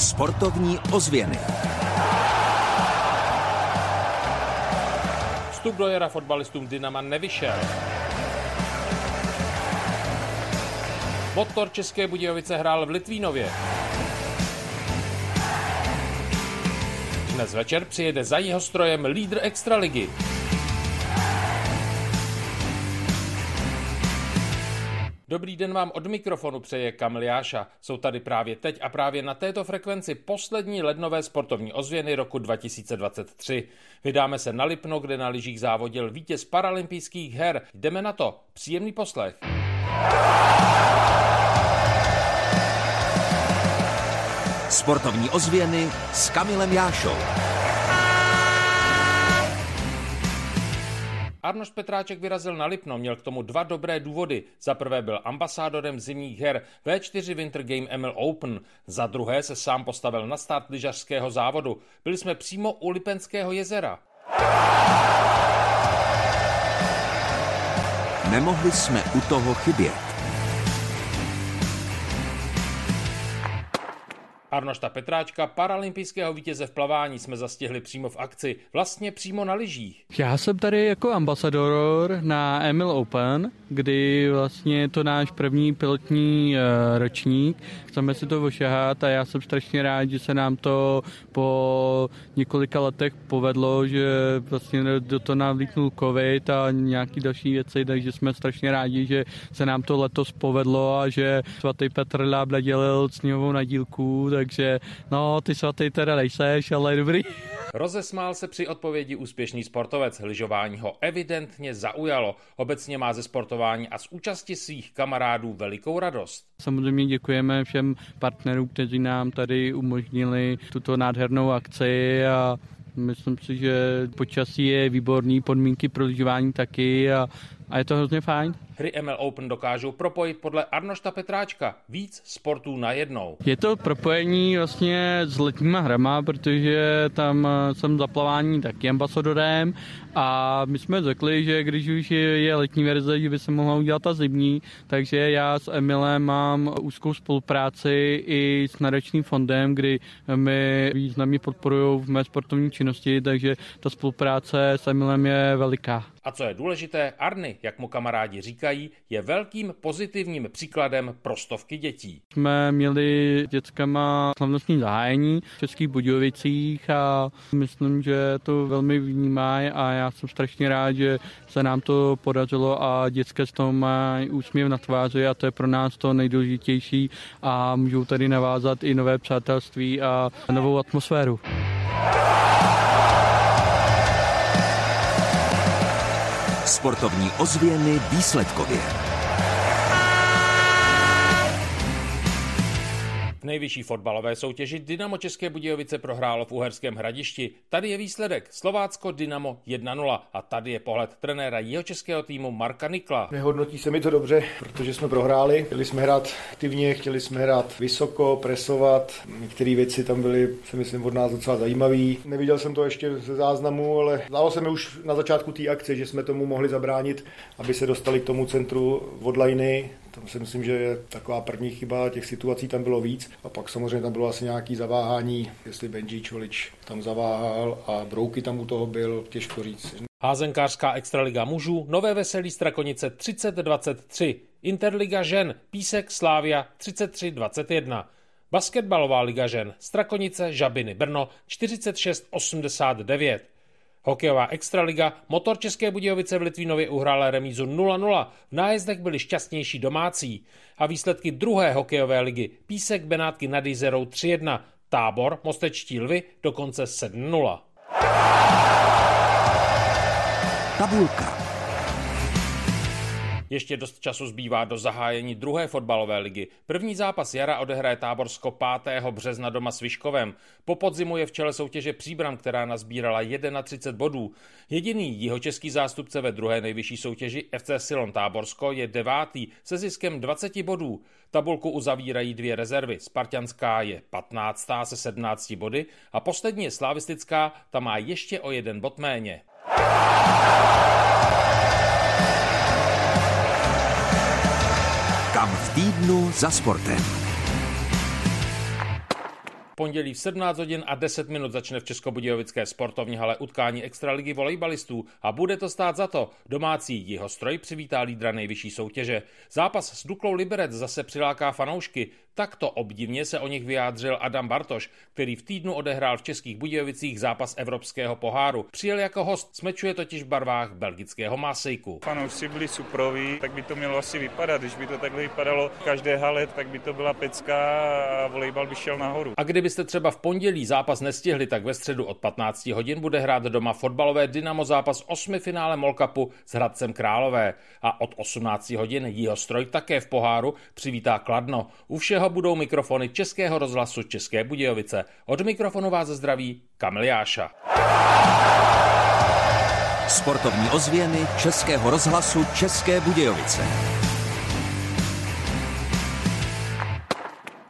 Sportovní ozvěny. Vstup do jara fotbalistům Dynama nevyšel. Motor České Budějovice hrál v Litvínově. Dnes večer přijede za jeho strojem lídr Extraligy. Dobrý den vám od mikrofonu přeje Kamil Jáša. Jsou tady právě teď a právě na této frekvenci poslední lednové sportovní ozvěny roku 2023. Vydáme se na Lipno, kde na lyžích závodil vítěz paralympijských her. Jdeme na to. Příjemný poslech. Sportovní ozvěny s Kamilem Jášou. Arnošt Petráček vyrazil na Lipno, měl k tomu dva dobré důvody. Za prvé byl ambasádorem zimních her V4 Winter Game ML Open, za druhé se sám postavil na start lyžařského závodu. Byli jsme přímo u Lipenského jezera. Nemohli jsme u toho chybět. Arnošta Petráčka, paralympijského vítěze v plavání, jsme zastihli přímo v akci, vlastně přímo na lyžích. Já jsem tady jako ambasador na Emil Open, kdy vlastně je to náš první pilotní uh, ročník. Chceme si to ošahat a já jsem strašně rád, že se nám to po několika letech povedlo, že vlastně do toho nám vlítnul covid a nějaký další věci, takže jsme strašně rádi, že se nám to letos povedlo a že svatý Petr Lábla dělal sněhovou nadílku, takže no, ty svatý teda nejseš, ale dobrý. Rozesmál se při odpovědi úspěšný sportovec. Lyžování ho evidentně zaujalo. Obecně má ze sportování a z účasti svých kamarádů velikou radost. Samozřejmě děkujeme všem partnerům, kteří nám tady umožnili tuto nádhernou akci a Myslím si, že počasí je výborný, podmínky pro lyžování taky a, a je to hrozně fajn. Hry ML Open dokážou propojit podle Arnošta Petráčka víc sportů na jednou. Je to propojení vlastně s letníma hrama, protože tam jsem za plavání taky ambasadorem a my jsme řekli, že když už je letní verze, že by se mohla udělat ta zimní, takže já s Emilem mám úzkou spolupráci i s nadačním fondem, kdy mi významně podporují v mé sportovní činnosti, takže ta spolupráce s Emilem je veliká. A co je důležité, Arny, jak mu kamarádi říkají, je velkým pozitivním příkladem pro stovky dětí. Jsme měli dětskama slavnostní zahájení v Českých Budějovicích a myslím, že to velmi vnímají a já jsem strašně rád, že se nám to podařilo a dětské z toho mají úsměv na tváři a to je pro nás to nejdůležitější a můžou tady navázat i nové přátelství a novou atmosféru. Sportovní ozvěny výsledkově. V nejvyšší fotbalové soutěži Dynamo České Budějovice prohrálo v Uherském hradišti. Tady je výsledek Slovácko Dynamo 1-0 a tady je pohled trenéra jeho českého týmu Marka Nikla. Nehodnotí se mi to dobře, protože jsme prohráli. Chtěli jsme hrát aktivně, chtěli jsme hrát vysoko, presovat. Některé věci tam byly, si myslím, od nás docela zajímavé. Neviděl jsem to ještě ze záznamu, ale zdálo se mi už na začátku té akce, že jsme tomu mohli zabránit, aby se dostali k tomu centru vodliny. Tam si myslím, že je taková první chyba, těch situací tam bylo víc. A pak samozřejmě tam bylo asi nějaký zaváhání, jestli Benji Čolič tam zaváhal a Brouky tam u toho byl, těžko říct. Házenkářská extraliga mužů, Nové Veselí Strakonice 30-23, Interliga žen, Písek Slávia 33-21. Basketbalová liga žen, Strakonice, Žabiny, Brno 46-89. Hokejová extraliga Motor České Budějovice v Litvínově uhrála remízu 0-0. V nájezdech byli šťastnější domácí. A výsledky druhé hokejové ligy Písek Benátky nad Jizerou 3-1. Tábor Mostečtí lvy dokonce 7-0. Tabulka. Ještě dost času zbývá do zahájení druhé fotbalové ligy. První zápas jara odehraje Táborsko 5. března doma s Vyškovem. Po podzimu je v čele soutěže Příbram, která nazbírala 31 bodů. Jediný jihočeský zástupce ve druhé nejvyšší soutěži FC Silon Táborsko je devátý se ziskem 20 bodů. Tabulku uzavírají dvě rezervy. Spartianská je 15. se 17 body a poslední je Slavistická, ta má ještě o jeden bod méně. Týdnu za sportem. pondělí v 17 hodin a 10 minut začne v Českobudějovické sportovní hale utkání extraligy volejbalistů a bude to stát za to. Domácí jeho stroj přivítá lídra nejvyšší soutěže. Zápas s Duklou Liberec zase přiláká fanoušky. Takto obdivně se o nich vyjádřil Adam Bartoš, který v týdnu odehrál v Českých Budějovicích zápas Evropského poháru. Přijel jako host, smečuje totiž v barvách belgického Masejku. Fanoušci byli suproví, tak by to mělo asi vypadat. Když by to takhle vypadalo každé hale, tak by to byla pecka a volejbal by šel nahoru. A kdybyste třeba v pondělí zápas nestihli, tak ve středu od 15 hodin bude hrát doma fotbalové Dynamo zápas osmi finále Molkapu s Hradcem Králové. A od 18 hodin jeho stroj také v poháru přivítá Kladno. U všeho budou mikrofony Českého rozhlasu České Budějovice. Od mikrofonu vás zdraví Kamil Jáša. Sportovní ozvěny Českého rozhlasu České Budějovice.